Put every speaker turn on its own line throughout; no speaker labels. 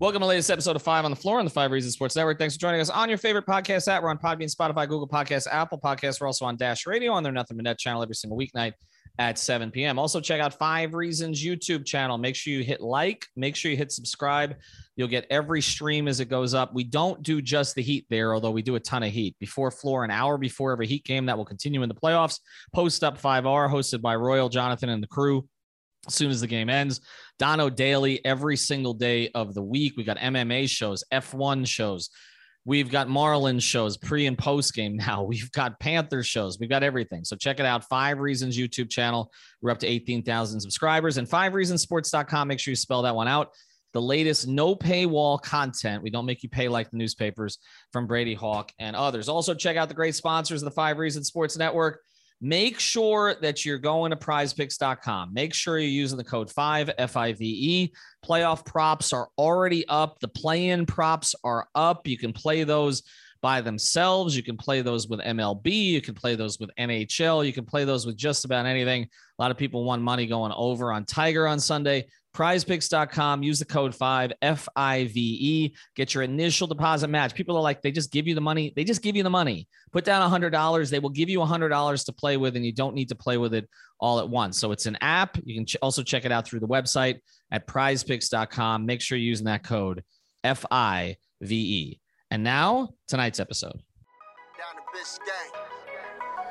Welcome to the latest episode of Five on the Floor on the Five Reasons Sports Network. Thanks for joining us on your favorite podcast app. We're on Podbean, Spotify, Google Podcasts, Apple Podcasts. We're also on Dash Radio on their Nothing But Net channel every single weeknight at 7 p.m. Also, check out Five Reasons YouTube channel. Make sure you hit like, make sure you hit subscribe. You'll get every stream as it goes up. We don't do just the heat there, although we do a ton of heat. Before floor, an hour before every heat game that will continue in the playoffs. Post up 5R, hosted by Royal, Jonathan, and the crew. As soon as the game ends, Dono daily every single day of the week. We got MMA shows, F1 shows, We've got Marlins shows pre and post game now. We've got Panther shows. We've got everything. So check it out. Five Reasons YouTube channel. We're up to 18,000 subscribers and five. Make sure you spell that one out. The latest no paywall content. We don't make you pay like the newspapers from Brady Hawk and others. Also, check out the great sponsors of the Five Reasons Sports Network. Make sure that you're going to prizepicks.com. Make sure you're using the code 5 F I V E. Playoff props are already up. The play in props are up. You can play those by themselves. You can play those with MLB. You can play those with NHL. You can play those with just about anything. A lot of people won money going over on Tiger on Sunday prizepicks.com use the code 5 f-i-v-e get your initial deposit match. People are like they just give you the money. They just give you the money. Put down a $100 they will give you a $100 to play with and you don't need to play with it all at once. So it's an app. You can ch- also check it out through the website at prizepicks.com make sure you're using that code f-i-v-e and now tonight's episode. Down to Biscayne.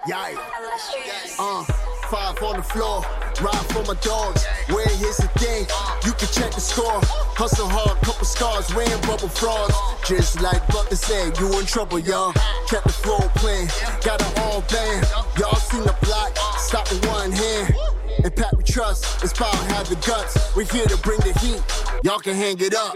Yikes. Uh, five on the floor, ride for my dogs. Where here's the thing, you can check the score. Hustle hard, couple scars, wearing bubble frogs. Just like Butler said, you in trouble, y'all. Kept the floor playing, got it all band. Y'all seen the block, stop with one hand. And Pat we trust, it's power have the guts. We're here to bring the heat, y'all can hang it up.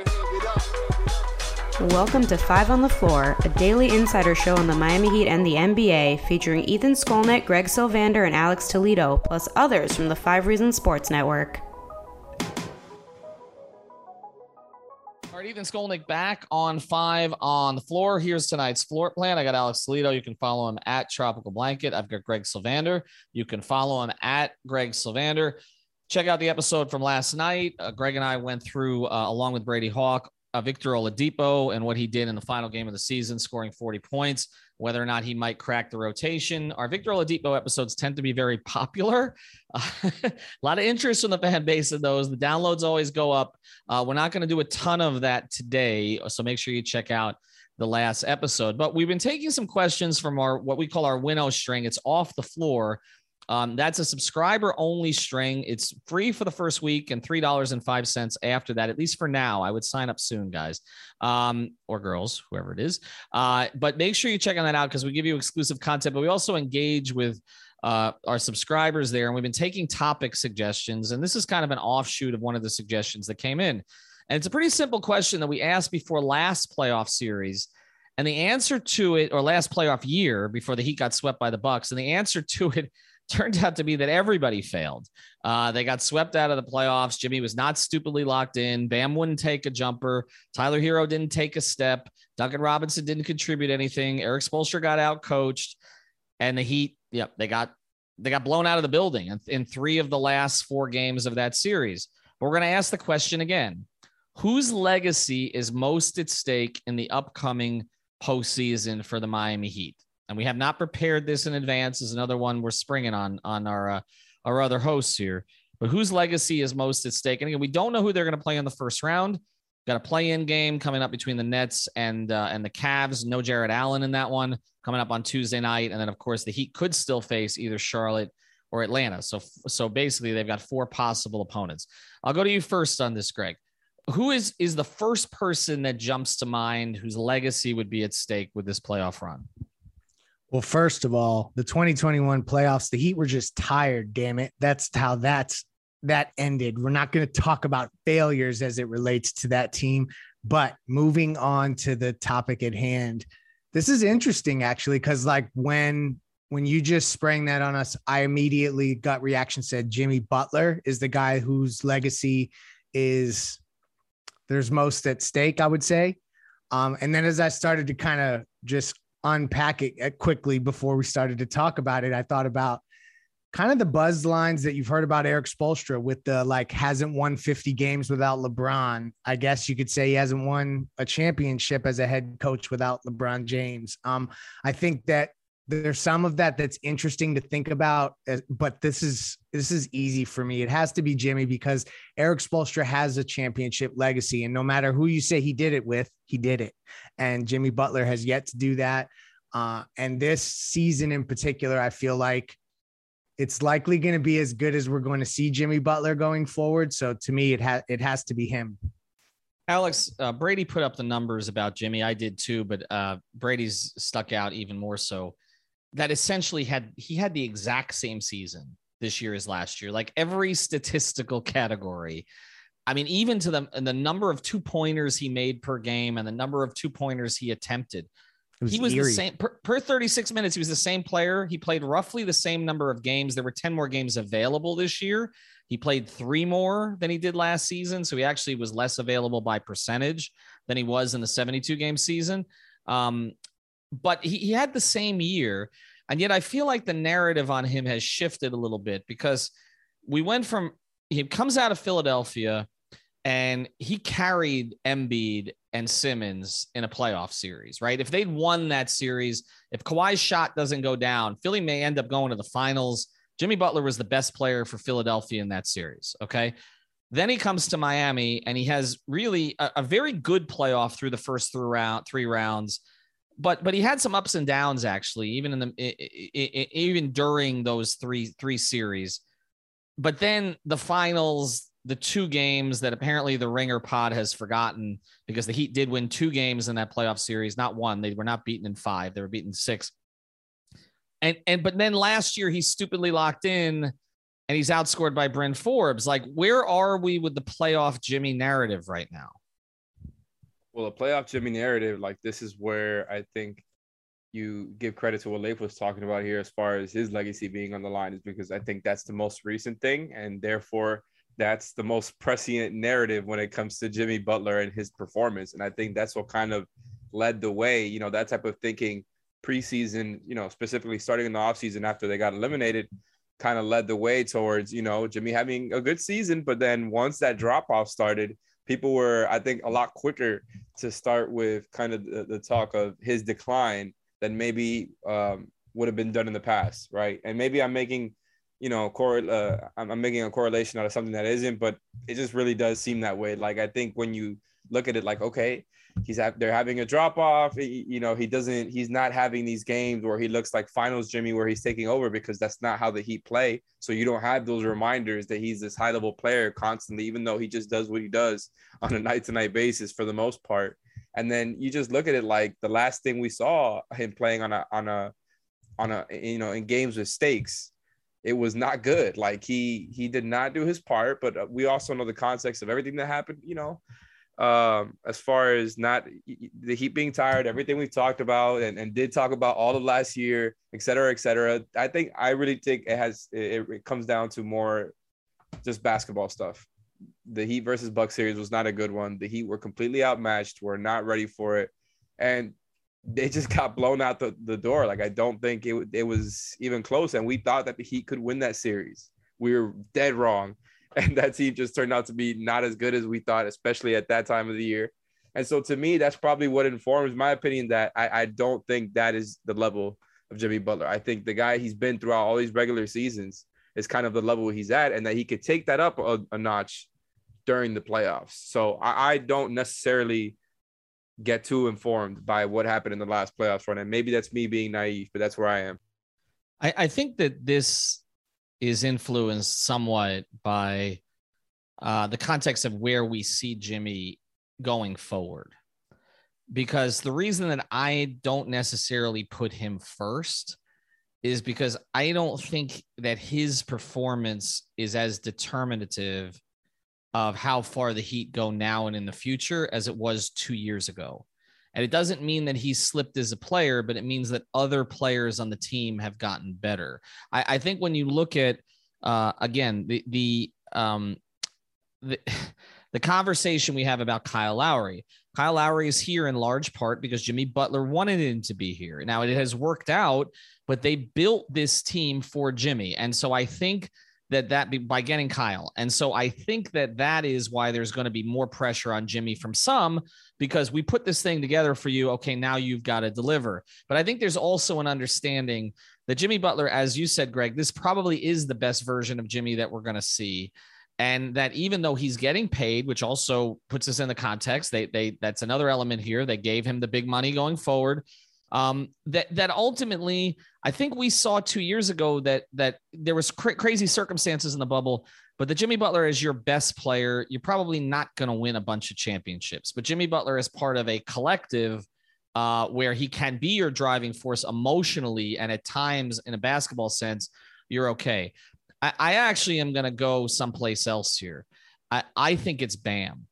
Welcome to Five on the Floor, a daily insider show on the Miami Heat and the NBA, featuring Ethan Skolnick, Greg Sylvander, and Alex Toledo, plus others from the Five Reasons Sports Network.
All right, Ethan Skolnick back on five on the floor. Here's tonight's floor plan. I got Alex Toledo. You can follow him at Tropical Blanket. I've got Greg Sylvander. You can follow him at Greg Sylvander. Check out the episode from last night. Uh, Greg and I went through, uh, along with Brady Hawk, uh, Victor Oladipo and what he did in the final game of the season, scoring 40 points, whether or not he might crack the rotation. Our Victor Oladipo episodes tend to be very popular. Uh, a lot of interest from the fan base in those. The downloads always go up. Uh, we're not going to do a ton of that today, so make sure you check out the last episode. But we've been taking some questions from our what we call our winnow string. It's off the floor. Um, that's a subscriber only string. It's free for the first week and $3.05 after that, at least for now. I would sign up soon, guys um, or girls, whoever it is. Uh, but make sure you check on that out because we give you exclusive content, but we also engage with uh, our subscribers there. And we've been taking topic suggestions. And this is kind of an offshoot of one of the suggestions that came in. And it's a pretty simple question that we asked before last playoff series. And the answer to it, or last playoff year before the Heat got swept by the Bucks, and the answer to it turned out to be that everybody failed. Uh, they got swept out of the playoffs. Jimmy was not stupidly locked in. Bam wouldn't take a jumper. Tyler Herro didn't take a step. Duncan Robinson didn't contribute anything. Erik Spoelstra got out coached, and the Heat, yep, they got they got blown out of the building in, in three of the last four games of that series. But we're going to ask the question again: Whose legacy is most at stake in the upcoming postseason for the Miami Heat? And we have not prepared this in advance. Is another one we're springing on on our uh, our other hosts here. But whose legacy is most at stake? And again, we don't know who they're going to play in the first round. Got a play-in game coming up between the Nets and uh, and the Cavs. No Jarrett Allen in that one coming up on Tuesday night, and then of course the Heat could still face either Charlotte or Atlanta. So so basically they've got four possible opponents. I'll go to you first on this, Greg. Who is is the first person that jumps to mind whose legacy would be at stake with this playoff run?
Well, first of all, the 2021 playoffs, the Heat were just tired, damn it. That's how that's that ended. We're not going to talk about failures as it relates to that team, but moving on to the topic at hand. This is interesting actually cuz like when when you just sprang that on us, I immediately gut reaction said Jimmy Butler is the guy whose legacy is there's most at stake, I would say. Um, and then as I started to kind of just unpack it uh, quickly before we started to talk about it, I thought about kind of the buzz lines that you've heard about Erik Spoelstra with the like hasn't won 50 games without LeBron. I guess you could say he hasn't won a championship as a head coach without LeBron James. Um, I think that there's some of that that's interesting to think about, uh, but this is this is easy for me. It has to be Jimmy because Erik Spoelstra has a championship legacy, and no matter who you say he did it with, he did it. And Jimmy Butler has yet to do that. Uh, and this season in particular, I feel like it's likely going to be as good as we're going to see Jimmy Butler going forward. So to me, it has it has to be him.
Alex uh, Brady put up the numbers about Jimmy. I did too, but uh, Brady's stuck out even more so. That essentially had he had the exact same season this year as last year, like every statistical category. I mean, even to the the number of two pointers he made per game and the number of two pointers he attempted was he was eerie. the same per, per 36 minutes. He was the same player. He played roughly the same number of games. There were 10 more games available this year. He played three more than he did last season. So he actually was less available by percentage than he was in the 72 game season. Um, but he, he had the same year. And yet I feel like the narrative on him has shifted a little bit because we went from he comes out of Philadelphia and he carried Embiid and Simmons in a playoff series, right? If they'd won that series, if Kawhi's shot doesn't go down, Philly may end up going to the finals. Jimmy Butler was the best player for Philadelphia in that series. Okay. Then he comes to Miami and he has really a, a very good playoff through the first three round three rounds. But but he had some ups and downs actually, even in the even during those three three series. But then the finals, the two games that apparently the Ringer pod has forgotten because the Heat did win two games in that playoff series, not one. They were not beaten in five, they were beaten six. And and but then last year he's stupidly locked in and he's outscored by Bryn Forbes. Like, where are we with the playoff Jimmy narrative right now?
Well, a playoff Jimmy narrative, like this is where I think you give credit to what Leif was talking about here as far as his legacy being on the line, is because I think that's the most recent thing. And therefore, that's the most prescient narrative when it comes to Jimmy Butler and his performance. And I think that's what kind of led the way, you know, that type of thinking preseason, you know, specifically starting in the offseason after they got eliminated, kind of led the way towards, you know, Jimmy having a good season. But then once that drop off started, people were, I think, a lot quicker to start with kind of the, the talk of his decline than maybe um, would have been done in the past. Right. And maybe I'm making you know, cor- uh, I'm, I'm making a correlation out of something that isn't, but it just really does seem that way. Like I think when you look at it, like okay, he's ha- they're having a drop off. You know, he doesn't, he's not having these games where he looks like finals Jimmy, where he's taking over because that's not how the Heat play. So you don't have those reminders that he's this high level player constantly, even though he just does what he does on a night to night basis for the most part. And then you just look at it like the last thing we saw him playing on a on a on a you know in games with stakes it was not good. Like he he did not do his part, but uh, we also know the context of everything that happened. You know, um, as far as not the Heat being tired, everything we've talked about and, and did talk about all of last year, et cetera, et cetera. I think I really think it has it, it comes down to more just basketball stuff. The Heat versus Buck series was not a good one. The Heat were completely outmatched. We're not ready for it, and they just got blown out the, the door. Like I don't think it, it was even close. And we thought that the Heat could win that series. We were dead wrong. And that team just turned out to be not as good as we thought, especially at that time of the year. And so to me, that's probably what informs my opinion that I, I don't think that is the level of Jimmy Butler. I think the guy he's been throughout all these regular seasons is kind of the level he's at, and that he could take that up a, a notch during the playoffs. So I, I don't necessarily get too informed by what happened in the last playoffs run. And maybe that's me being naive, but that's where I am.
I, I think that this is influenced somewhat by uh, the context of where we see Jimmy going forward. Because the reason that I don't necessarily put him first is because I don't think that his performance is as determinative of how far the Heat go now and in the future as it was two years ago. And it doesn't mean that he's slipped as a player, but it means that other players on the team have gotten better. I, I think when you look at uh, again the the um, the the conversation we have about Kyle Lowry. Kyle Lowry is here in large part because Jimmy Butler wanted him to be here. Now it has worked out, but they built this team for Jimmy, and so I think that that be, by getting Kyle. And so I think that that is why there's going to be more pressure on Jimmy from some because we put this thing together for you. Okay, now you've got to deliver. But I think there's also an understanding that Jimmy Butler, as you said, Greg, this probably is the best version of Jimmy that we're going to see. And that even though he's getting paid, which also puts us in the context, they they that's another element here. They gave him the big money going forward um, that that ultimately I think we saw two years ago that that there was cra- crazy circumstances in the bubble, but the Jimmy Butler is your best player. You're probably not going to win a bunch of championships, but Jimmy Butler is part of a collective uh, where he can be your driving force emotionally, and at times in a basketball sense, you're okay. I, I actually am going to go someplace else here. I, I think it's Bam.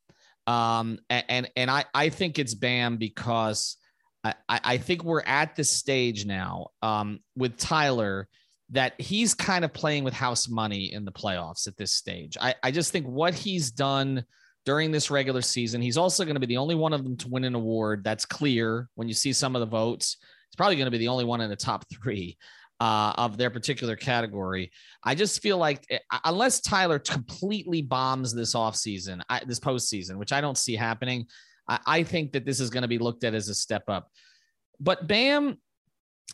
Um, and and I, I think it's Bam because I, I think we're at the stage now um, with Tyler that he's kind of playing with house money in the playoffs at this stage. I, I just think what he's done during this regular season, he's also going to be the only one of them to win an award. That's clear when you see some of the votes. He's probably going to be the only one in the top three uh, of their particular category. I just feel like eh, unless Tyler completely bombs this offseason, I, this postseason, which I don't see happening, I, I think that this is going to be looked at as a step up. But Bam,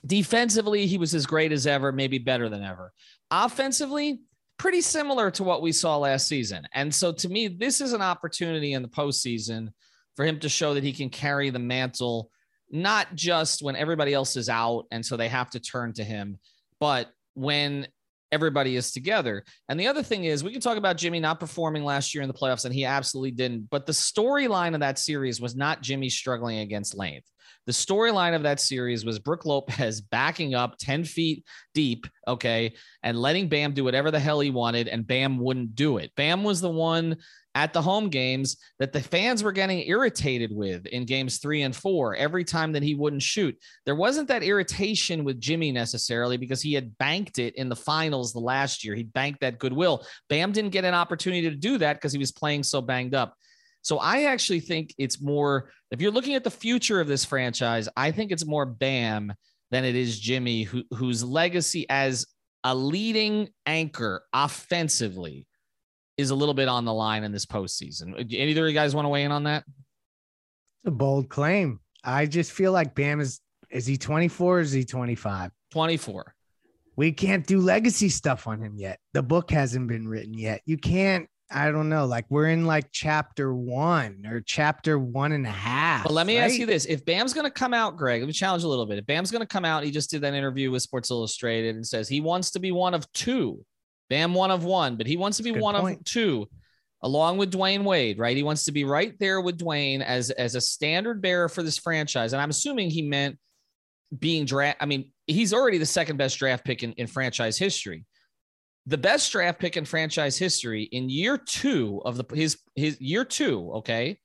defensively, he was as great as ever, maybe better than ever. Offensively, pretty similar to what we saw last season. And so to me, this is an opportunity in the postseason for him to show that he can carry the mantle, not just when everybody else is out and so they have to turn to him, but when everybody is together. And the other thing is, we can talk about Jimmy not performing last year in the playoffs, and he absolutely didn't. But the storyline of that series was not Jimmy struggling against length. The storyline of that series was Brook Lopez backing up 10 feet deep, okay, and letting Bam do whatever the hell he wanted, and Bam wouldn't do it. Bam was the one at the home games that the fans were getting irritated with in games three and four every time that he wouldn't shoot. There wasn't that irritation with Jimmy necessarily because he had banked it in the finals the last year. He banked that goodwill. Bam didn't get an opportunity to do that because he was playing so banged up. So I actually think it's more, if you're looking at the future of this franchise, I think it's more Bam than it is Jimmy, who, whose legacy as a leading anchor offensively is a little bit on the line in this postseason. Either of you guys want to weigh in on that?
It's a bold claim. I just feel like Bam is is he 24 or is he 25?
24.
We can't do legacy stuff on him yet. The book hasn't been written yet. You can't, I don't know, like we're in like chapter one or chapter one and a half.
But let me right? ask you this. If Bam's gonna come out, Greg, let me challenge a little bit. If Bam's gonna come out, he just did that interview with Sports Illustrated and says he wants to be one of two Bam one of one, but he wants to be one point. of two, along with Dwyane Wade, right? He wants to be right there with Dwyane as as a standard bearer for this franchise. And I'm assuming he meant being draft. I mean, he's already the second best draft pick in, in franchise history. The best draft pick in franchise history in year two of the his his year two, okay,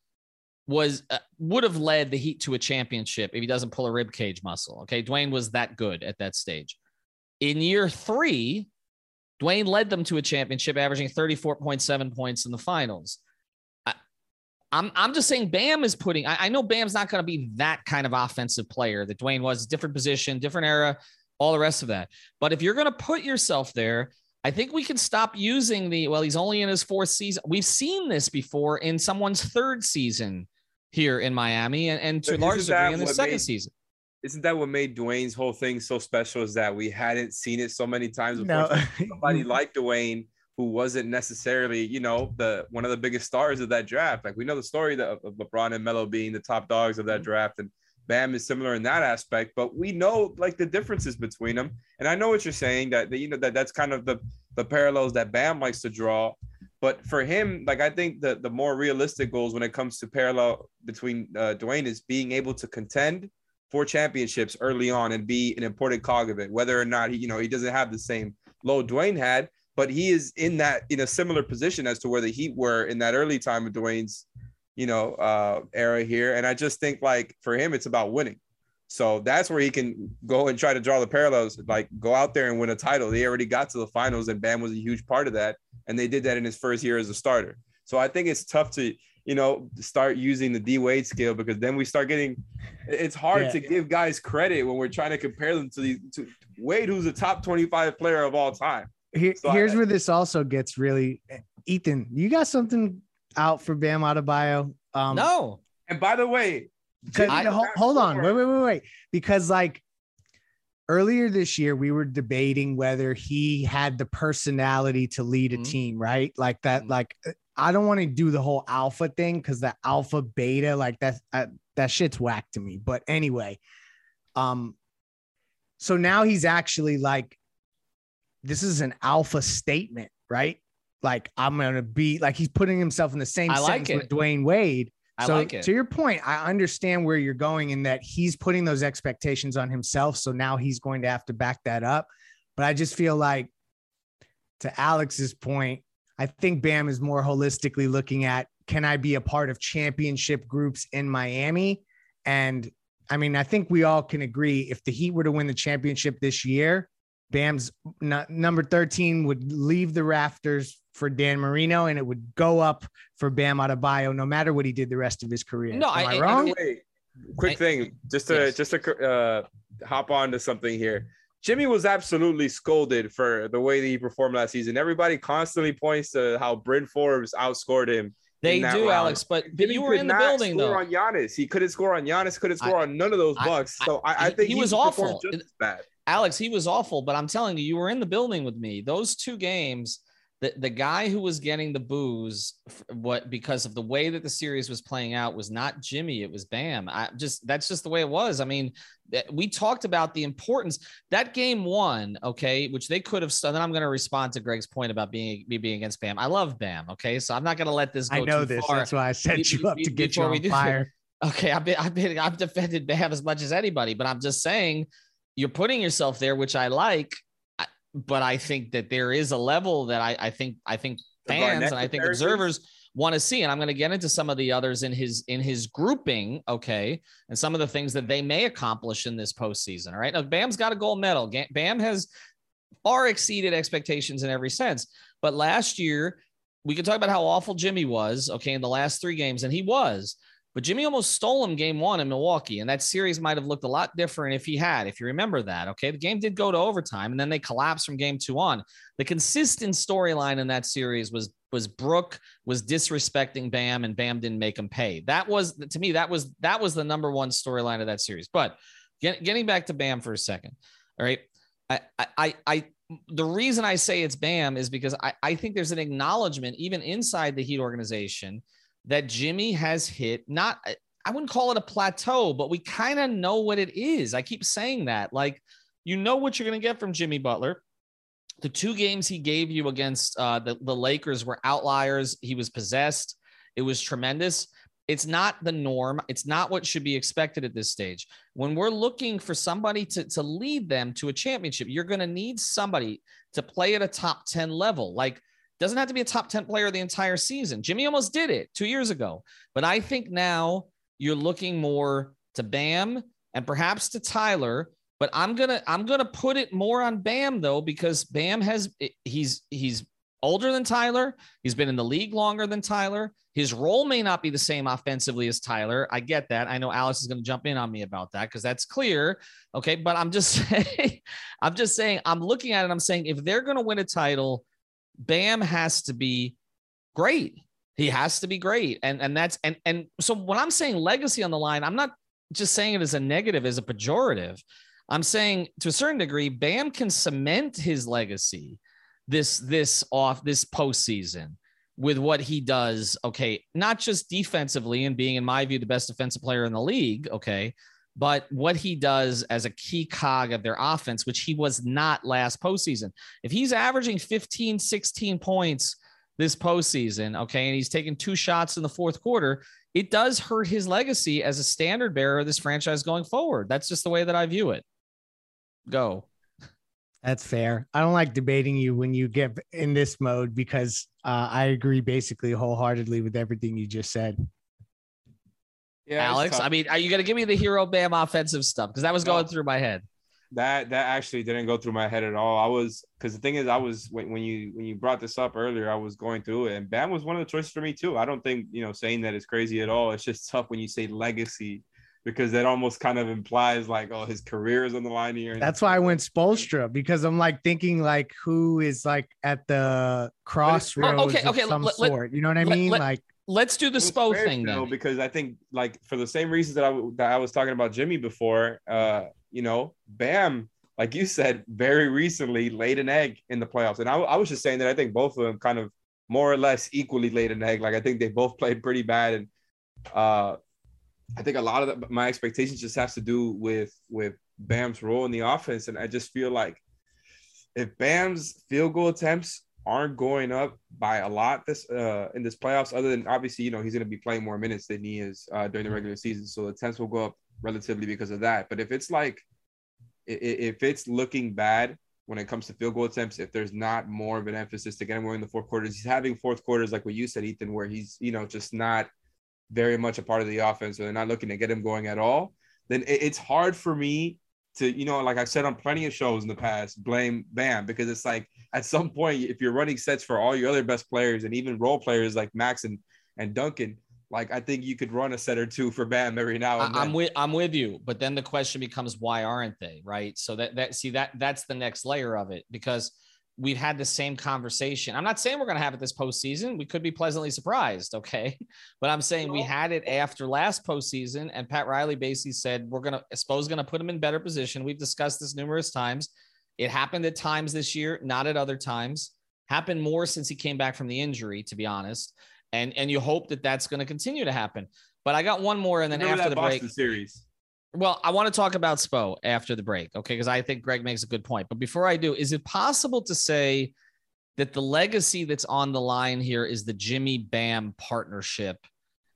was uh, would have led the Heat to a championship if he doesn't pull a rib cage muscle. Okay, Dwyane was that good at that stage. In year three, Dwyane led them to a championship, averaging 34.7 points in the finals. I, I'm, I'm just saying Bam is putting, I, I know Bam's not going to be that kind of offensive player that Dwyane was, different position, different era, all the rest of that. But if you're going to put yourself there, I think we can stop using the, well, he's only in his fourth season. We've seen this before in someone's third season here in Miami and, and to a large degree in the second made, season
isn't that what made Dwyane's whole thing so special? Is that we hadn't seen it so many times before. No. Somebody like Dwyane who wasn't necessarily, you know, the one of the biggest stars of that draft. Like we know the story of LeBron and Melo being the top dogs of that mm-hmm. draft, and Bam is similar in that aspect. But we know like the differences between them. And I know what you're saying that you know that that's kind of the the parallels that Bam likes to draw. But for him, like I think the the more realistic goals when it comes to parallel between uh, Dwyane is being able to contend for championships early on and be an important cog of it. Whether or not he, you know, he doesn't have the same low Dwyane had, but he is in that in a similar position as to where the Heat were in that early time of Dwyane's, you know, uh, era here. And I just think like for him, it's about winning. So that's where he can go and try to draw the parallels, like go out there and win a title. They already got to the finals, and Bam was a huge part of that, and they did that in his first year as a starter. So I think it's tough to you know, start using the D Wade scale because then we start getting. It's hard yeah. to give guys credit when we're trying to compare them to the to Wade, who's a top twenty-five player of all time.
Here, so here's I, where this also gets really. Ethan, you got something out for Bam Adebayo?
Um, no.
And by the way,
I, hold, hold on, wait, wait, wait, wait, because like earlier this year we were debating whether he had the personality to lead a mm-hmm. team right like that mm-hmm. like I don't want to do the whole alpha thing because the alpha beta, like that, uh, that shit's whack to me. But anyway, um, so now he's actually like, this is an alpha statement, right? Like I'm gonna be like he's putting himself in the same I sentence like with Dwyane Wade.
I
so
like it.
to your point, I understand where you're going in that he's putting those expectations on himself. So now he's going to have to back that up. But I just feel like to Alex's point, I think Bam is more holistically looking at can I be a part of championship groups in Miami? And I mean, I think we all can agree if the Heat were to win the championship this year, Bam's n- number 13 would leave the rafters for Dan Marino and it would go up for Bam Adebayo no matter what he did the rest of his career.
No, Am I, I wrong?
Wait, quick I, thing, just to yes. just to uh, hop on to something here. Jimmy was absolutely scolded for the way that he performed last season. Everybody constantly points to how Bryn Forbes outscored him.
They do, round. Alex, but, but you were in the building
though.
On
Giannis, he couldn't score on Giannis. Couldn't score I, on none of those bucks. I, so I, I, think
he,
he
was awful.
bad.
Alex, he was awful. But I'm telling you, you were in the building with me. Those two games the, the guy who was getting the booze what because of the way that the series was playing out was not Jimmy it was Bam. I just that's just the way it was. I mean eh, we talked about the importance that game one okay which they could have then I'm going to respond to Greg's point about being me being against Bam. I love Bam okay so I'm not going to let this go I
know this
far.
that's why I set you up to get you on fire.
Okay I've been I've been I've defended Bam as much as anybody but I'm just saying you're putting yourself there which I like but I think that there is a level that I, I think I think fans and I think observers want to see. And I'm going to get into some of the others in his in his grouping, okay, and some of the things that they may accomplish in this postseason. All right, now Bam's got a gold medal. Bam has far exceeded expectations in every sense. But last year, we could talk about how awful Jimmy was, okay, in the last three games, and he was. But Jimmy almost stole him game one in Milwaukee, and that series might have looked a lot different if he had, if you remember that. Okay. The game did go to overtime, and then they collapsed from game two on. The consistent storyline in that series was was Brook was disrespecting Bam, and Bam didn't make him pay. That was to me, that was that was the number one storyline of that series. But get, getting back to Bam for a second. All right. I I I the reason I say it's Bam is because I, I think there's an acknowledgement, even inside the Heat organization that Jimmy has hit not I wouldn't call it a plateau, but we kind of know what it is. I keep saying that. Like, you know what you're going to get from Jimmy Butler. The two games he gave you against uh, the, the Lakers were outliers. He was possessed. It was tremendous. It's not the norm. It's not what should be expected at this stage. When we're looking for somebody to, to lead them to a championship, you're going to need somebody to play at a top 10 level. Like doesn't have to be a top 10 player the entire season. Jimmy almost did it two years ago. But I think now you're looking more to Bam and perhaps to Tyler. But I'm gonna I'm gonna put it more on Bam though, because Bam has he's he's older than Tyler. He's been in the league longer than Tyler. His role may not be the same offensively as Tyler. I get that. I know Alice is going to jump in on me about that because that's clear. Okay. But I'm just saying, I'm just saying, I'm looking at it. I'm saying if they're going to win a title, Bam has to be great. He has to be great. And and that's and and so when I'm saying legacy on the line, I'm not just saying it as a negative, as a pejorative. I'm saying to a certain degree, Bam can cement his legacy this this off this postseason with what he does. Okay, not just defensively and being, in my view, the best defensive player in the league. Okay, but what he does as a key cog of their offense, which he was not last postseason. If he's averaging 15, 16 points, this postseason, okay, and he's taking two shots in the fourth quarter, it does hurt his legacy as a standard bearer of this franchise going forward. That's just the way that I view it. Go.
That's fair. I don't like debating you when you get in this mode because uh, I agree basically wholeheartedly with everything you just said.
Yeah, Alex. I mean, are you gonna give me the Herro Bam offensive stuff? Because that was no, going through my head.
That that actually didn't go through my head at all. I was because the thing is, I was when, when you when you brought this up earlier, I was going through it, and Bam was one of the choices for me too. I don't think you know saying that is crazy at all. It's just tough when you say legacy because that almost kind of implies like, oh, his career is on the line here.
That's why I went Spoelstra because I'm like thinking like who is like at the oh, crossroads okay, okay, of some let, sort. You know what I mean? Let, like
let's do the Spo thing though,
because I think like for the same reasons that I that I was talking about Jimmy before, uh, you know, Bam, like you said, very recently laid an egg in the playoffs, and I, I was just saying that I think both of them kind of more or less equally laid an egg. Like I think they both played pretty bad, and uh, I think a lot of the, my expectations just has to do with with Bam's role in the offense, and I just feel like if Bam's field goal attempts aren't going up by a lot this uh in this playoffs other than obviously you know he's going to be playing more minutes than he is uh during the regular season. So the attempts will go up relatively because of that. But if it's like if it's looking bad when it comes to field goal attempts if there's not more of an emphasis to get him in the fourth quarters he's having fourth quarters like what you said ethan where he's you know just not very much a part of the offense or they're not looking to get him going at all then it's hard for me to you know like i said on plenty of shows in the past blame bam because it's like at some point if you're running sets for all your other best players and even role players like max and and duncan like i think you could run a set or two for bam every now and then.
i'm with i'm with you but then the question becomes why aren't they right so that that see that that's the next layer of it because we've had the same conversation. I'm not saying we're going to have it this postseason. We could be pleasantly surprised. Okay. But I'm saying we had it after last postseason, and Pat Riley basically said, we're going to, suppose going to put him in better position. We've discussed this numerous times. It happened at times this year, not at other times. Happened more since he came back from the injury, to be honest. And, and you hope that that's going to continue to happen. But I got one more, and then after the Boston break,
series.
Well, I want to talk about Spo after the break, okay? Because I think Greg makes a good point. But before I do, is it possible to say that the legacy that's on the line here is the Jimmy Bam partnership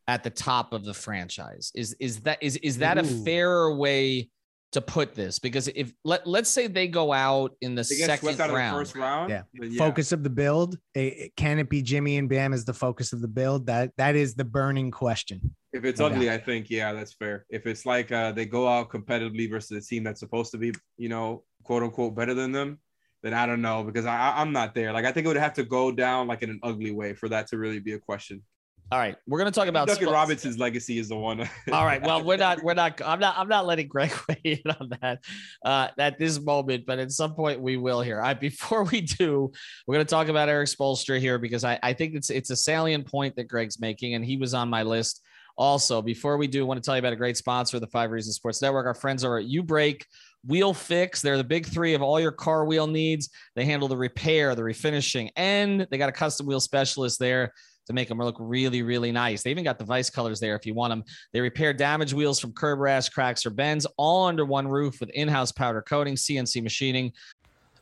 at the top of the franchise? Is is that is is that Ooh. a fairer way to put this because if let let's say they go out in the second round,
the first round,
yeah. yeah. focus of the build. can it be Jimmy and Bam as the focus of the build? That that is the burning question.
If it's ugly, I think yeah, that's fair. If it's like uh, they go out competitively versus a team that's supposed to be, you know, quote unquote better than them, then I don't know because I, I'm not there. Like I think it would have to go down like in an ugly way for that to really be a question.
All right, we're going to talk about
Duncan Robinson's legacy is the one.
All right, well, we're not, we're not, I'm not, I'm not letting Greg weigh in on that uh, at this moment, but at some point we will here. Right, before we do, we're going to talk about Erik Spoelstra here because I, I think it's it's a salient point that Greg's making, and he was on my list. Also, before we do, I want to tell you about a great sponsor of the Five Reasons Sports Network. Our friends are at U Break Wheel Fix. They're the big three of all your car wheel needs. They handle the repair, the refinishing, and they got a custom wheel specialist there to make them look really, really nice. They even got the vice colors there if you want them. They repair damaged wheels from curb rash, cracks, or bends all under one roof with in house powder coating, CNC machining.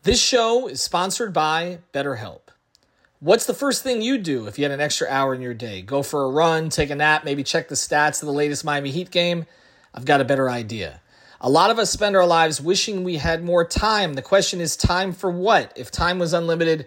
This show is sponsored by BetterHelp. What's the first thing you do if you had an extra hour in your day? Go for a run, take a nap, maybe check the stats of the latest Miami Heat game? I've got a better idea. A lot of us spend our lives wishing we had more time. The question is, time for what? If time was unlimited,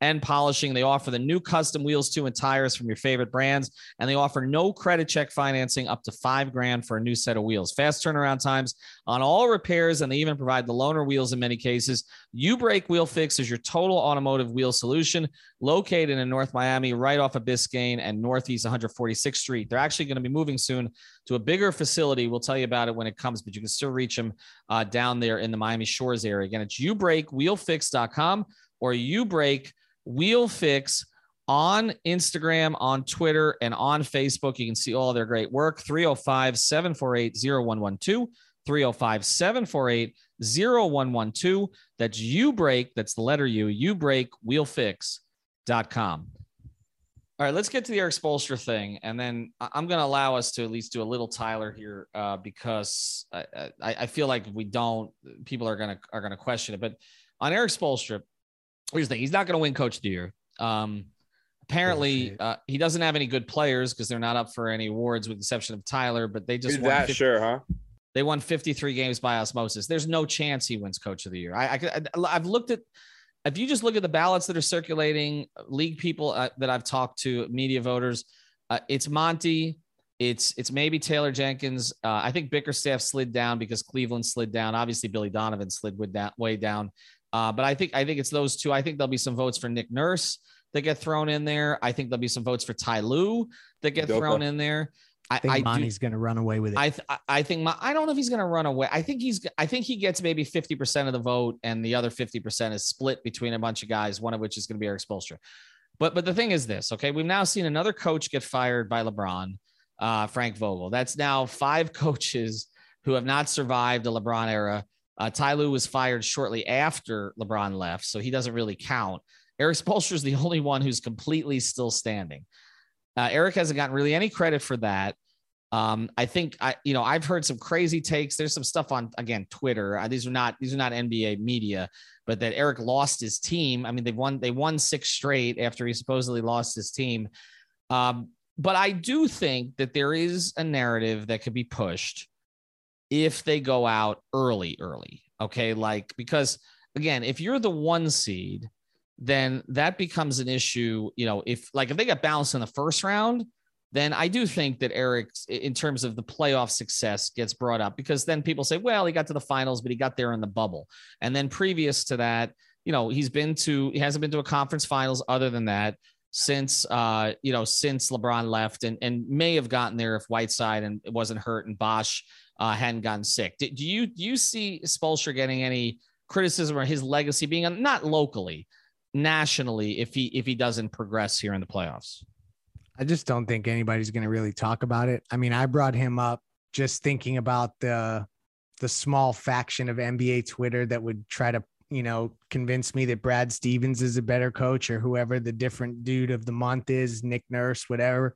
And polishing. They offer the new custom wheels, too, and tires from your favorite brands. And they offer no credit check financing up to five grand for a new set of wheels. Fast turnaround times on all repairs, and they even provide the loaner wheels in many cases. U Break Wheel Fix is your total automotive wheel solution located in North Miami, right off of Biscayne and Northeast 146th Street. They're actually going to be moving soon to a bigger facility. We'll tell you about it when it comes, but you can still reach them uh, down there in the Miami Shores area. Again, it's ubreakwheelfix.com or ubreak Wheel Fix on Instagram, on Twitter, and on Facebook. You can see all their great work. 305 748 0112. 305 748 0112. That's U Break. That's the letter U. U Break Wheelfix.com. All right, let's get to the Erik Spoelstra thing, and then I'm going to allow us to at least do a little Tyler here uh, because I, I, I feel like if we don't, people are going to are going to question it. But on Erik Spoelstra, here's the thing: he's not going to win Coach of the Year. Um, apparently, uh, he doesn't have any good players because they're not up for any awards, with the exception of Tyler. But they just
Is
won
that
50
sure, huh?
they won 53 games by osmosis. There's no chance he wins Coach of the Year. I, I, I've looked at if you just look at the ballots that are circulating, league people uh, that I've talked to, media voters, uh, it's Monty. It's it's maybe Taylor Jenkins. Uh, I think Bickerstaff slid down because Cleveland slid down. Obviously, Billy Donovan slid with that way down. Way down. Uh, but I think I think it's those two. I think there'll be some votes for Nick Nurse that get thrown in there. I think there'll be some votes for Ty Lue that get
Dopa.
thrown in there. I,
I think
I
Monty's going to run away with it.
I th- I- I think my, I don't know if he's going to run away. I think he's I think he gets maybe 50% of the vote and the other 50% is split between a bunch of guys, one of which is going to be Erik Spoelstra. But but the thing is this, okay? We've now seen another coach get fired by LeBron, uh, Frank Vogel. That's now five coaches who have not survived the LeBron era. Uh, Ty Lue was fired shortly after LeBron left, so he doesn't really count. Erik Spoelstra is the only one who's completely still standing. Uh, Erik hasn't gotten really any credit for that. Um, I think I, you know, I've heard some crazy takes. There's some stuff on again Twitter. Uh, these are not these are not NBA media, but that Erik lost his team. I mean, they won they won six straight after he supposedly lost his team. Um, but I do think that there is a narrative that could be pushed if they go out early, early. Okay, like because again, if you're the one seed, then that becomes an issue. You know, if like if they get bounced in the first round then I do think that Erik's, in terms of the playoff success, gets brought up because then people say, well, he got to the finals, but he got there in the bubble. And then previous to that, you know, he's been to, he hasn't been to a conference finals other than that since, uh, you know, since LeBron left and, and may have gotten there if Whiteside and wasn't hurt and Bosh uh, hadn't gotten sick. Do, do you, do you see Spoelstra getting any criticism or his legacy being not locally, nationally, if he, if he doesn't progress here in the playoffs?
I just don't think anybody's going to really talk about it. I mean, I brought him up just thinking about the the small faction of NBA Twitter that would try to, you know, convince me that Brad Stevens is a better coach or whoever the different dude of the month is, Nick Nurse, whatever.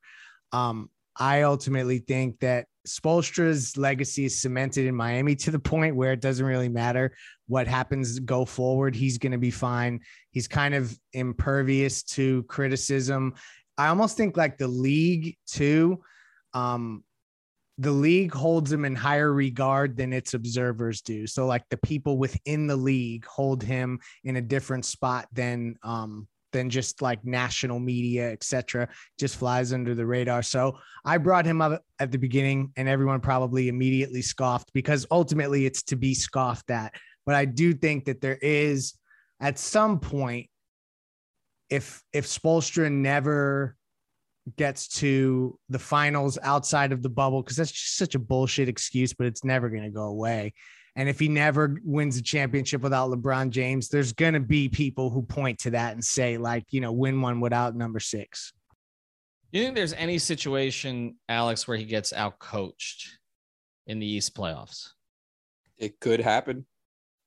Um, I ultimately think that Spoelstra's legacy is cemented in Miami to the point where it doesn't really matter what happens go forward. He's going to be fine. He's kind of impervious to criticism. I almost think like the league too. Um, the league holds him in higher regard than its observers do. So like the people within the league hold him in a different spot than um than just like national media, etc. Just flies under the radar. So I brought him up at the beginning, and everyone probably immediately scoffed because ultimately it's to be scoffed at. But I do think that there is at some point if if Spoelstra never gets to the finals outside of the bubble, because that's just such a bullshit excuse, but it's never going to go away. And if he never wins a championship without LeBron James, there's going to be people who point to that and say, like, you know, win one without number six.
You think there's any situation, Alex, where he gets out coached in the East playoffs?
It could happen.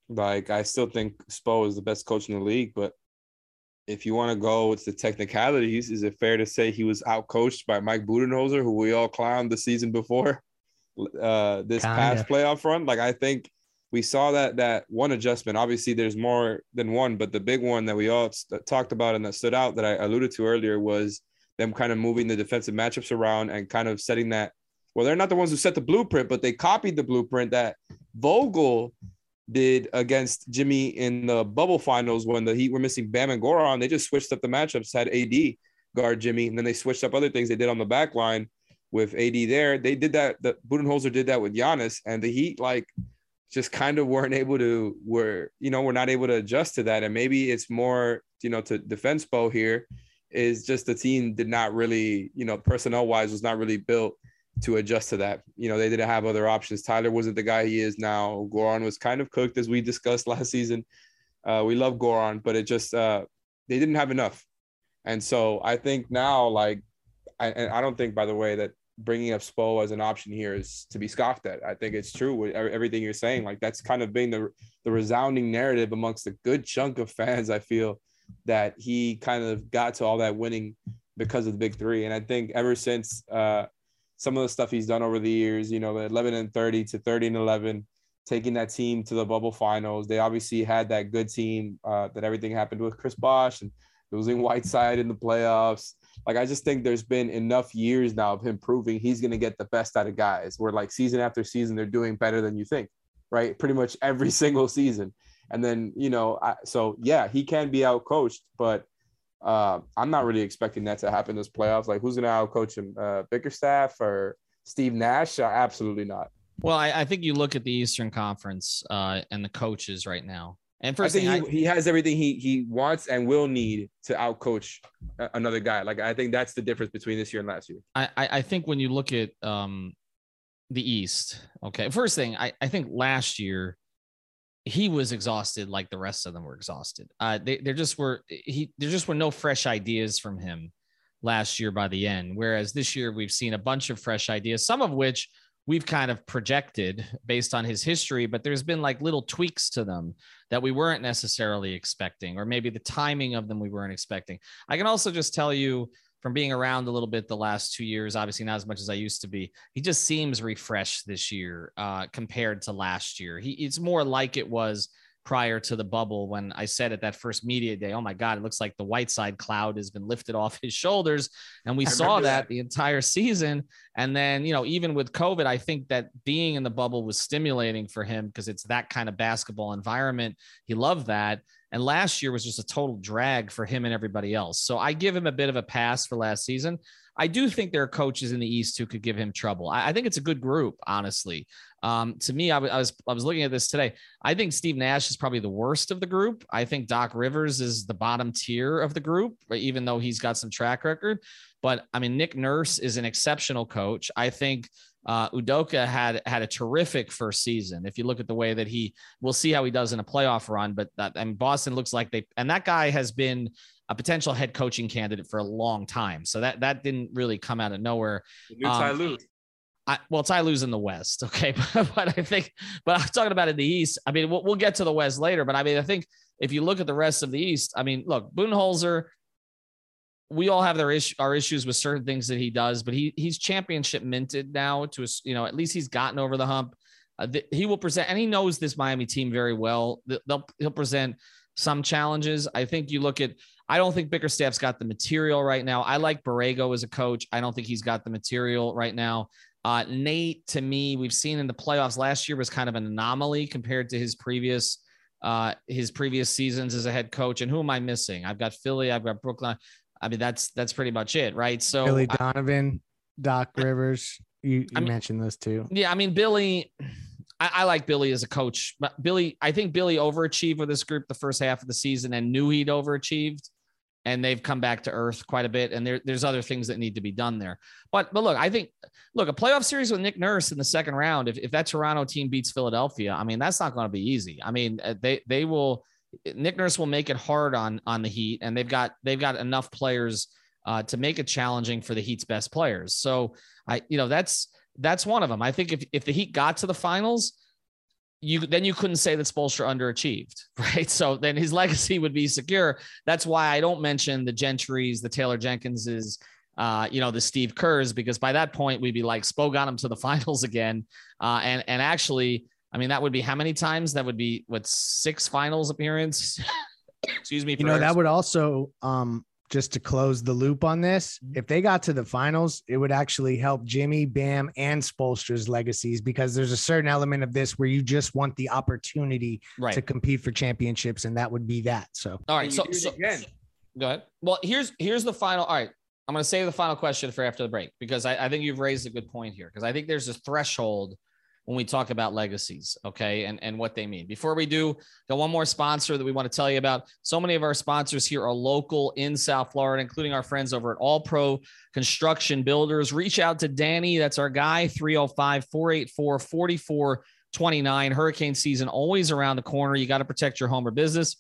Like I still think Spo is the best coach in the league, but if you want to go with the technicalities, is it fair to say he was out coached by Mike Budenholzer, who we all clowned the season before uh, this Kinda. past playoff run? Like I think we saw that that one adjustment. Obviously, there's more than one, but the big one that we all st- talked about and that stood out that I alluded to earlier was them kind of moving the defensive matchups around and kind of setting that. Well, they're not the ones who set the blueprint, but they copied the blueprint that Vogel did against Jimmy in the bubble finals when the Heat were missing Bam and Goran. They just switched up the matchups, had AD guard Jimmy, and then they switched up other things they did on the back line with AD there. They did that. The Budenholzer did that with Giannis, and the Heat like just kind of weren't able to were you know we're not able to adjust to that. And maybe it's more you know to defense Spo here is just the team did not really, you know, personnel wise was not really built to adjust to that. You know, they didn't have other options. Tyler wasn't the guy he is now. Goran was kind of cooked as we discussed last season. Uh, we love Goran, but it just uh, they didn't have enough. And so I think now, like, I, and I don't think, by the way, that bringing up Spo as an option here is to be scoffed at. I think it's true with everything you're saying. Like that's kind of been the the resounding narrative amongst a good chunk of fans. I feel that he kind of got to all that winning because of the big three. And I think ever since uh, some of the stuff he's done over the years, you know, the 11 and 30 to 30 and 11, taking that team to the bubble finals. They obviously had that good team uh, that everything happened with Chris Bosh and losing Whiteside in the playoffs. Like, I just think there's been enough years now of him proving he's going to get the best out of guys where, like, season after season, they're doing better than you think, right? Pretty much every single season. And then, you know, I, so yeah, he can be out coached, but uh, I'm not really expecting that to happen this playoffs. Like, who's going to out coach him? Uh, Bickerstaff or Steve Nash? Uh, absolutely not.
Well, I, I, think you look at the Eastern Conference uh, and the coaches right now. And first
I think
thing,
he, I, he has everything he he wants and will need to outcoach another guy. Like I think that's the difference between this year and last year.
I I think when you look at um the East, okay. First thing, I I think last year he was exhausted like the rest of them were exhausted. Uh, they, there just were he there just were no fresh ideas from him last year by the end. Whereas this year we've seen a bunch of fresh ideas, some of which we've kind of projected based on his history, but there's been like little tweaks to them that we weren't necessarily expecting, or maybe the timing of them we weren't expecting. I can also just tell you from being around a little bit the last two years, obviously not as much as I used to be. He just seems refreshed this year uh, compared to last year. He it's more like it was prior to the bubble when I said at that first media day, oh my God, it looks like the Whiteside cloud has been lifted off his shoulders. And we I saw that, that, the entire season. And then, you know, even with COVID, I think that being in the bubble was stimulating for him because it's that kind of basketball environment. He loved that. And last year was just a total drag for him and everybody else. So I give him a bit of a pass for last season. I do think there are coaches in the East who could give him trouble. I, I think it's a good group, honestly. Um, to me, I, w- I was I was looking at this today. I think Steve Nash is probably the worst of the group. I think Doc Rivers is the bottom tier of the group, even though he's got some track record. But I mean, Nick Nurse is an exceptional coach. I think uh, Udoka had had a terrific first season. If you look at the way that he, we'll see how he does in a playoff run. But that and Boston looks like they and that guy has been a potential head coaching candidate for a long time. So that that didn't really come out of nowhere.
new um, Ty Lue.
I, well, Ty Lue's in the West, okay, but, but I think, but I'm talking about in the East. I mean, we'll, we'll get to the West later, but I mean, I think if you look at the rest of the East, I mean, look, Budenholzer we all have their issue, our issues with certain things that he does, but he he's championship minted now to a, you know at least he's gotten over the hump. Uh, he will present, and he knows this Miami team very well. They'll, he'll present some challenges. I think you look at. I don't think Bickerstaff's got the material right now. I like Borrego as a coach. I don't think he's got the material right now. Uh, Nate, to me, we've seen in the playoffs last year was kind of an anomaly compared to his previous uh, his previous seasons as a head coach. And who am I missing? I've got Philly, I've got Brooklyn. I mean, that's that's pretty much it, right? So
Billy Donovan, Doc Rivers, you, you I mean, mentioned those two.
Yeah, I mean Billy. I, I, like Billy as a coach, but Billy, I think Billy overachieved with this group the first half of the season and knew he'd overachieved. And they've come back to earth quite a bit. And there, there's other things that need to be done there. But but look, I think look a playoff series with Nick Nurse in the second round. If, if that Toronto team beats Philadelphia, I mean that's not going to be easy. I mean uh, they they will. Nick Nurse will make it hard on on the Heat, and they've got they've got enough players uh, to make it challenging for the Heat's best players. So I you know that's that's one of them. I think if if the Heat got to the finals you then you couldn't say that Spoelstra underachieved, right? So then his legacy would be secure. That's why I don't mention the Gentrys, the Taylor Jenkinses, uh, you know, the Steve Kerrs, because by that point we'd be like, Spo got him to the finals again. Uh, and and actually, I mean, that would be how many times? That would be what six finals appearance. Excuse me.
You know, that would also um just to close the loop on this,
Mm-hmm.
if they got to the finals, it would actually help Jimmy, Bam, and Spoelstra's legacies because there's a certain element of this where you just want the opportunity
right.
to compete for championships, and that would be that. So,
All right.
And you
So,
do it
so
again.
go ahead. Well, here's here's the final. All right. I'm going to save the final question for after the break because I, I think you've raised a good point here because I think there's a threshold when we talk about legacies, okay, and, and what they mean. Before we do, got one more sponsor that we want to tell you about. So many of our sponsors here are local in South Florida, including our friends over at All Pro Construction Builders. Reach out to Danny, that's our guy, 305 484 4429. Hurricane season always around the corner. You got to protect your home or business.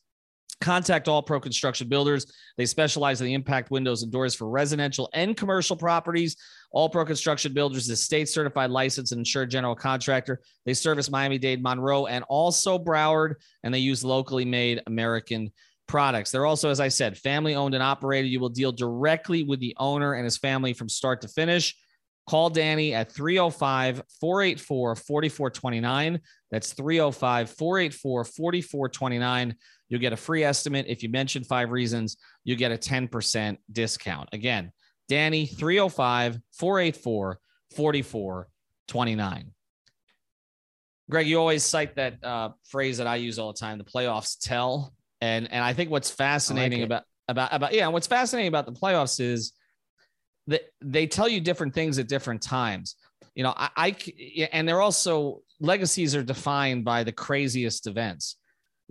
Contact All Pro Construction Builders. They specialize in the impact windows and doors for residential and commercial properties. All Pro Construction Builders is state certified licensed and insured general contractor. They service Miami Dade, Monroe, and also Broward, and they use locally made American products. They're also, as I said, family owned and operated. You will deal directly with the owner and his family from start to finish. Call Danny at 305 484 4429. That's 305 484 4429. You'll get a free estimate. If you mention five reasons, you get a 10% discount. Again, Danny, 305 484 4429. Greg, you always cite that uh, phrase that I use all the time the playoffs tell. And, and I think what's fascinating
it.
about, about, about, yeah, what's fascinating about the playoffs is that they tell you different things at different times. You know, I, I and they're also legacies are defined by the craziest events.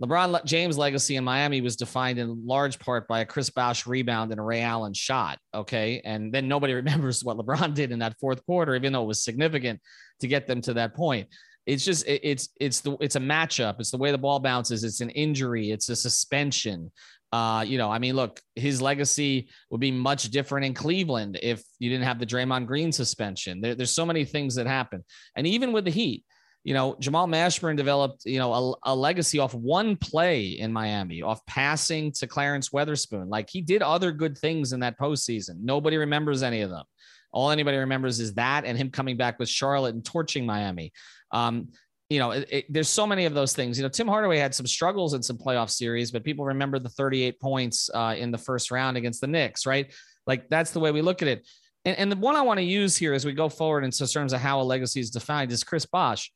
LeBron James' legacy in Miami was defined in large part by a Chris Bosh rebound and a Ray Allen shot. Okay. And then nobody remembers what LeBron did in that fourth quarter, even though it was significant to get them to that point. It's just, it's, it's the, it's a matchup. It's the way the ball bounces. It's an injury. It's a suspension. Uh, you know, I mean, look, his legacy would be much different in Cleveland if you didn't have the Draymond Green suspension. There, there's so many things that happen. And even with the Heat, you know, Jamal Mashburn developed, you know, a, a legacy off one play in Miami, off passing to Clarence Weatherspoon. Like he did other good things in that postseason. Nobody remembers any of them. All anybody remembers is that and him coming back with Charlotte and torching Miami. Um, you know, it, it, there's so many of those things. You know, Tim Hardaway had some struggles in some playoff series, but people remember the 38 points uh, in the first round against the Knicks, right? Like that's the way we look at it. And, and the one I want to use here as we go forward in terms of how a legacy is defined is Chris Bosh.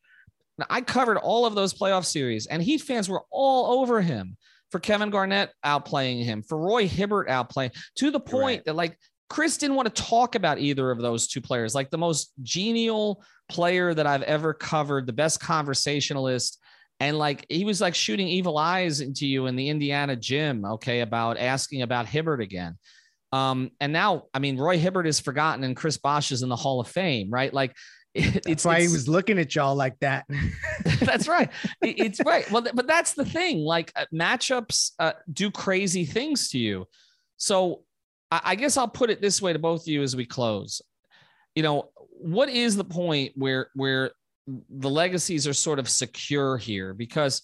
Now, I covered all of those playoff series, and Heat fans were all over him for Kevin Garnett outplaying him, for Roy Hibbert outplaying, to the point
Right.
that like Chris didn't want to talk about either of those two players. Like the most genial player that I've ever covered, the best conversationalist. And like he was like shooting evil eyes into you in the Indiana gym, okay, about asking about Hibbert again. Um, and now, I mean, Roy Hibbert is forgotten and Chris Bosh is in the Hall of Fame, right? Like it,
That's
it's
why he was looking at y'all like that.
that's right. It- It's right. Well, but that's the thing. Like uh, matchups uh, do crazy things to you. So I, I guess I'll put it this way to both of you as we close. You know, what is the point where where the legacies are sort of secure here? Because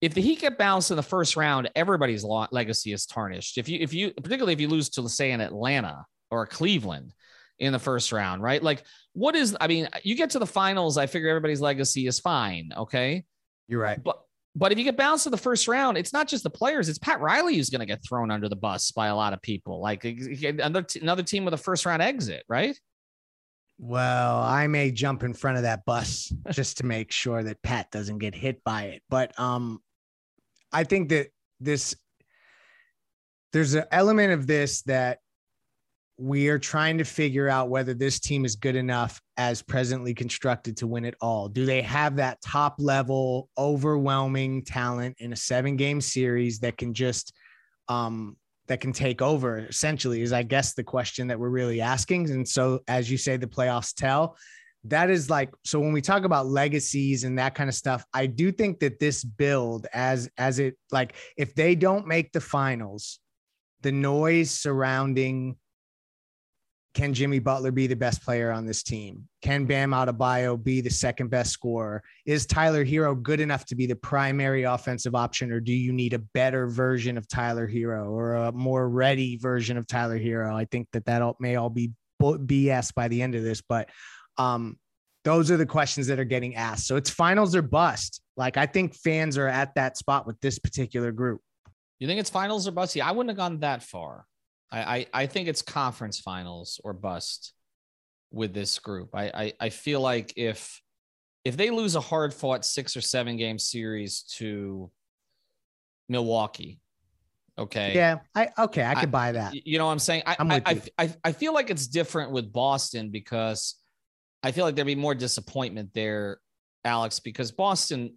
if the Heat get bounced in the first round, everybody's legacy is tarnished. If you if you particularly if you lose to say an Atlanta or Cleveland in the first round, right? Like what is I mean, you get to the finals, I figure everybody's legacy is fine, okay?
You're right.
But but if you get bounced in the first round, it's not just the players; it's Pat Riley who's going to get thrown under the bus by a lot of people. Like another t- another team with a first round exit, right?
Well, I may jump in front of that bus just to make sure that Pat doesn't get hit by it. But um, I think that this there's an element of this that we are trying to figure out whether this team is good enough as presently constructed to win it all. Do they have that top level, overwhelming talent in a seven game series that can just um, that can take over essentially is I guess the question that we're really asking. And so as you say, the playoffs tell. That is like so when we talk about legacies and that kind of stuff, I do think that this build as as it like if they don't make the finals, the noise surrounding can Jimmy Butler be the best player on this team? Can Bam Adebayo be the second best scorer? Is Tyler Herro good enough to be the primary offensive option, or do you need a better version of Tyler Herro or a more ready version of Tyler Herro? I think that that may all be BS by the end of this, but um, those are the questions that are getting asked. So it's finals or bust. Like I think fans are at that spot with this particular group.
You think it's finals or bust? Yeah, I wouldn't have gone that far. I, I, I think it's conference finals or bust with this group. I, I, I feel like if if they lose a hard fought six or seven game series to Milwaukee, okay.
Yeah, I okay, I could buy that.
You know what I'm saying? I, I'm I, I, I feel like it's different with Boston because I feel like there'd be more disappointment there, Alex, because Boston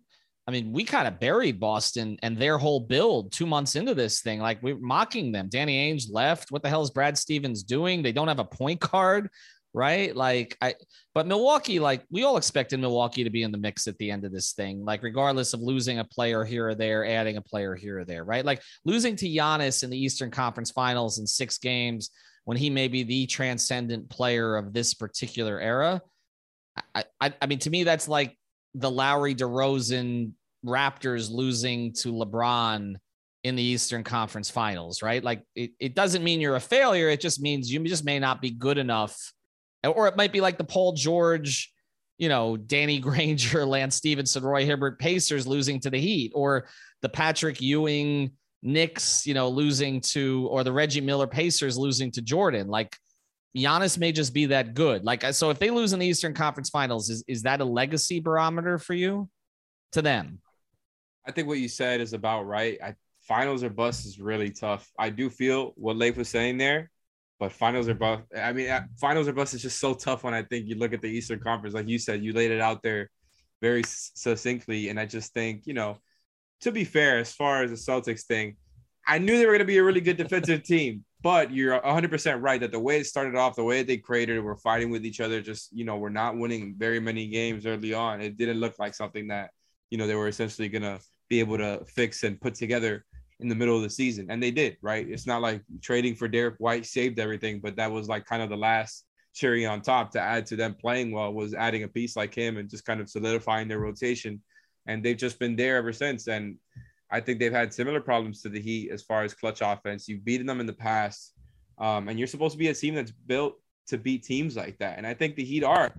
I mean, we kind of buried Boston and their whole build two months into this thing. Like we're mocking them. Danny Ainge left. What the hell is Brad Stevens doing? They don't have a point guard, right? Like I, but Milwaukee, like we all expected Milwaukee to be in the mix at the end of this thing. Like regardless of losing a player here or there, adding a player here or there, right? Like losing to Giannis in the Eastern Conference Finals in six games when he may be the transcendent player of this particular era. I, I, I mean, to me, that's like the Lowry DeRozan Raptors losing to LeBron in the Eastern Conference Finals, right? Like it, it doesn't mean you're a failure. It just means you just may not be good enough. Or it might be like the Paul George, you know, Danny Granger, Lance Stephenson, Roy Hibbert Pacers losing to the Heat, or the Patrick Ewing Knicks, you know, losing to, or the Reggie Miller Pacers losing to Jordan. Like Giannis may just be that good. Like, so if they lose in the Eastern Conference Finals, is, is that a legacy barometer for you to them?
I think what you said is about right. I, finals or bust is really tough. I do feel what Leif was saying there, but finals or bust. I mean, uh, finals or bust is just so tough when I think you look at the Eastern Conference. Like you said, you laid it out there very succinctly, and I just think you know, to be fair, as far as the Celtics thing, I knew they were going to be a really good defensive team. But you're 100% right that the way it started off, the way they created, we're fighting with each other. Just you know, we're not winning very many games early on. It didn't look like something that you know they were essentially gonna be able to fix and put together in the middle of the season. And they did, right? It's not like trading for Derrick White saved everything, but that was like kind of the last cherry on top to add to them playing well was adding a piece like him and just kind of solidifying their rotation. And they've just been there ever since. And I think they've had similar problems to the Heat as far as clutch offense. You've beaten them in the past. Um, and you're supposed to be a team that's built to beat teams like that. And I think the Heat are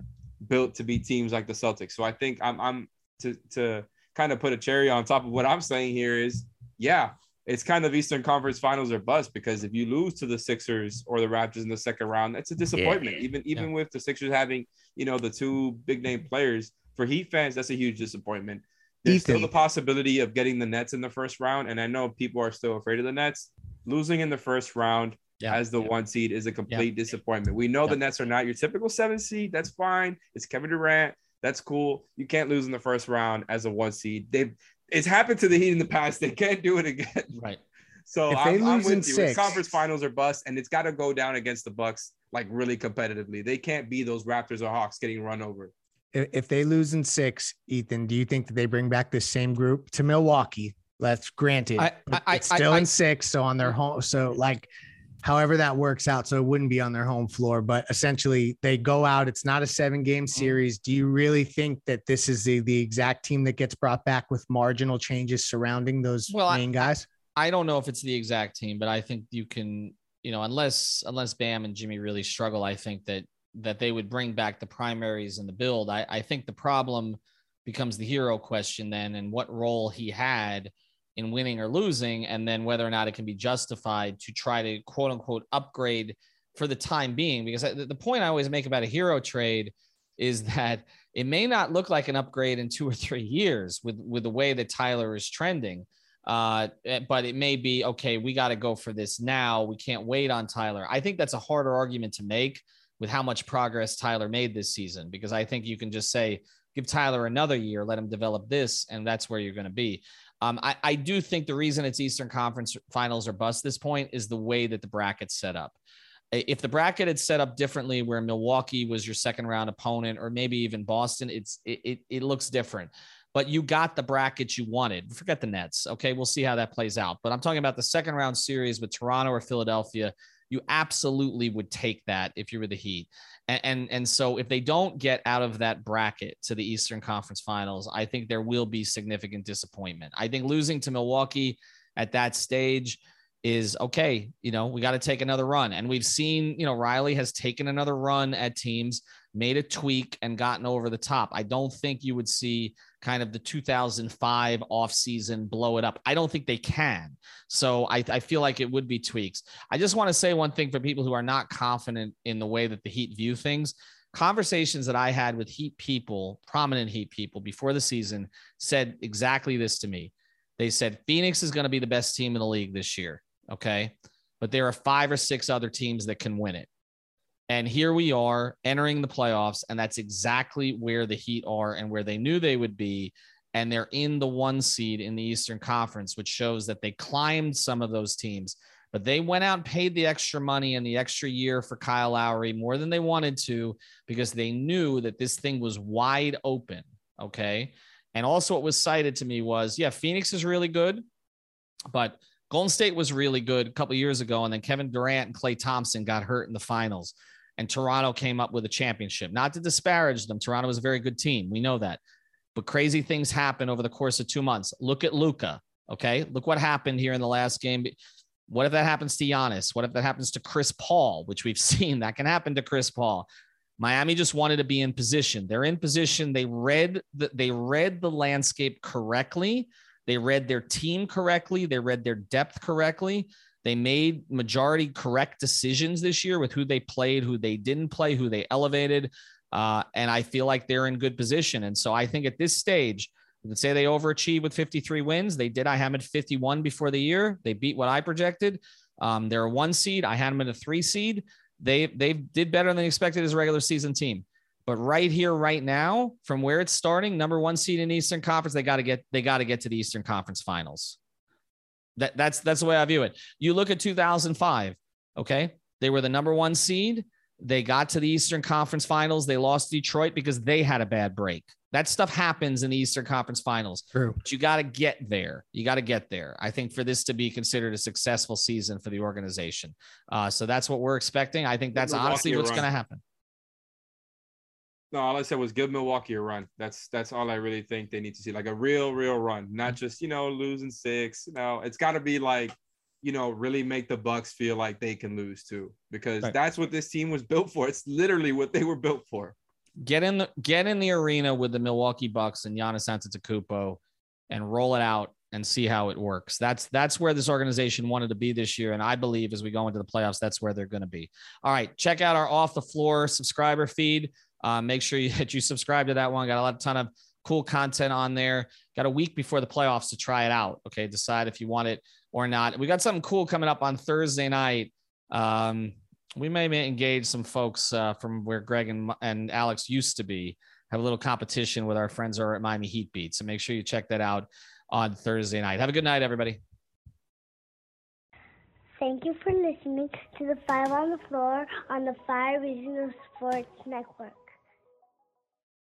built to beat teams like the Celtics. So I think I'm I'm to to kind of put a cherry on top of what I'm saying here is, yeah, it's kind of Eastern Conference Finals or bust because if you lose to the Sixers or the Raptors in the second round, that's a disappointment. Yeah. Even even yeah. with the Sixers having you know the two big name players for Heat fans, that's a huge disappointment. There's Ethan. still the possibility of getting the Nets in the first round, and I know people are still afraid of the Nets. Losing in the first round yeah. as the one seed is a complete disappointment. We know the Nets are not your typical seven seed. That's fine. It's Kevin Durant. That's cool. You can't lose in the first round as a one seed. They it's happened to the Heat in the past. They can't do it again.
Right.
So I'm, I'm, with you. Six, conference finals are bust, and it's got to go down against the Bucks like really competitively. They can't be those Raptors or Hawks getting run over.
If they lose in six, Ethan, do you think that they bring back this same group to Milwaukee? Let's grant it. I, I, it's still I, in six, so on their home. So like however that works out. So it wouldn't be on their home floor, but essentially they go out. It's not a seven game mm-hmm. series. Do you really think that this is the, the exact team that gets brought back with marginal changes surrounding those well, main I, guys?
I don't know if it's the exact team, but I think you can, you know, unless unless Bam and Jimmy really struggle, I think that that they would bring back the primaries in the build. I, I think the problem becomes the Herro question then and what role he had in winning or losing, and then whether or not it can be justified to try to quote unquote upgrade for the time being. Because the point I always make about a Herro trade is that it may not look like an upgrade in two or three years with with the way that Tyler is trending. Uh, eh, but it may be okay. We got to go for this now. We can't wait on Tyler. I think that's a harder argument to make with how much progress Tyler made this season because I think you can just say give Tyler another year, let him develop this, and that's where you're going to be. Um, I, I do think the reason it's Eastern Conference Finals or bust this point is the way that the bracket's set up. If the bracket had set up differently, where Milwaukee was your second round opponent, or maybe even Boston, it's it, it, it looks different. But you got the bracket you wanted. Forget the Nets. Okay, we'll see how that plays out. But I'm talking about the second round series with Toronto or Philadelphia you absolutely would take that if you were the Heat. And, and, and so if they don't get out of that bracket to the Eastern Conference Finals, I think there will be significant disappointment. I think losing to Milwaukee at that stage is okay. You know, we got to take another run. And we've seen, you know, Riley has taken another run at teams, made a tweak and gotten over the top. I don't think you would see kind of the 2005 offseason blow it up. I don't think they can. So I, I feel like it would be tweaks. I just want to say one thing for people who are not confident in the way that the Heat view things. Conversations that I had with Heat people, prominent Heat people before the season said exactly this to me. They said Phoenix is going to be the best team in the league this year. Okay. But there are five or six other teams that can win it. And here we are entering the playoffs, and that's exactly where the Heat are and where they knew they would be. And they're in the one seed in the Eastern Conference, which shows that they climbed some of those teams. But they went out and paid the extra money and the extra year for Kyle Lowry more than they wanted to because they knew that this thing was wide open. Okay. And also, what was cited to me was yeah, Phoenix is really good, but Golden State was really good a couple years ago. And then Kevin Durant and Klay Thompson got hurt in the finals and Toronto came up with a championship. Not to disparage them, Toronto was a very good team. We know that. But crazy things happen over the course of two months. Look at Luka. Okay. Look what happened here in the last game. What if that happens to Giannis? What if that happens to Chris Paul, which we've seen that can happen to Chris Paul? Miami just wanted to be in position. They're in position. They read the, they read the landscape correctly. They read their team correctly. They read their depth correctly. They made majority correct decisions this year with who they played, who they didn't play, who they elevated. Uh, and I feel like they're in good position. And so I think at this stage, we can say they overachieved with 53 wins. They did. I had them at 51 before the year. They beat what I projected. Um, they're a one seed. I had them at a three seed. They they did better than expected as a regular season team. But right here, right now, from where it's starting, number one seed in Eastern Conference, they got to get they got to get to the Eastern Conference Finals. That, that's that's the way I view it. You look at 2005. Okay, they were the number one seed. They got to the Eastern Conference Finals. They lost Detroit because they had a bad break. That stuff happens in the Eastern Conference Finals.
True.
But you got to get there. You got to get there. I think for this to be considered a successful season for the organization. Uh, so that's what we're expecting. I think that's honestly what's going to happen.
No, all I said was give Milwaukee a run. That's that's all I really think they need to see, like a real, real run, not just you know losing six. No, it's got to be like you know really make the Bucks feel like they can lose too, because right. that's what this team was built for. It's literally what they were built for.
Get in the get in the arena with the Milwaukee Bucks and Giannis Antetokounmpo, and roll it out and see how it works. That's that's where this organization wanted to be this year, and I believe as we go into the playoffs, that's where they're going to be. All right, check out our off the floor subscriber feed. Uh, make sure you, that you subscribe to that one. Got a lot, of ton of cool content on there. Got a week before the playoffs to try it out. Okay, decide if you want it or not. We got something cool coming up on Thursday night. Um, we may engage some folks uh, from where Greg and, and Alex used to be. Have a little competition with our friends over at Miami Heat Beat. So make sure you check that out on Thursday night. Have a good night, everybody.
Thank you for listening to the Five on the Floor on the Five Regional Sports Network.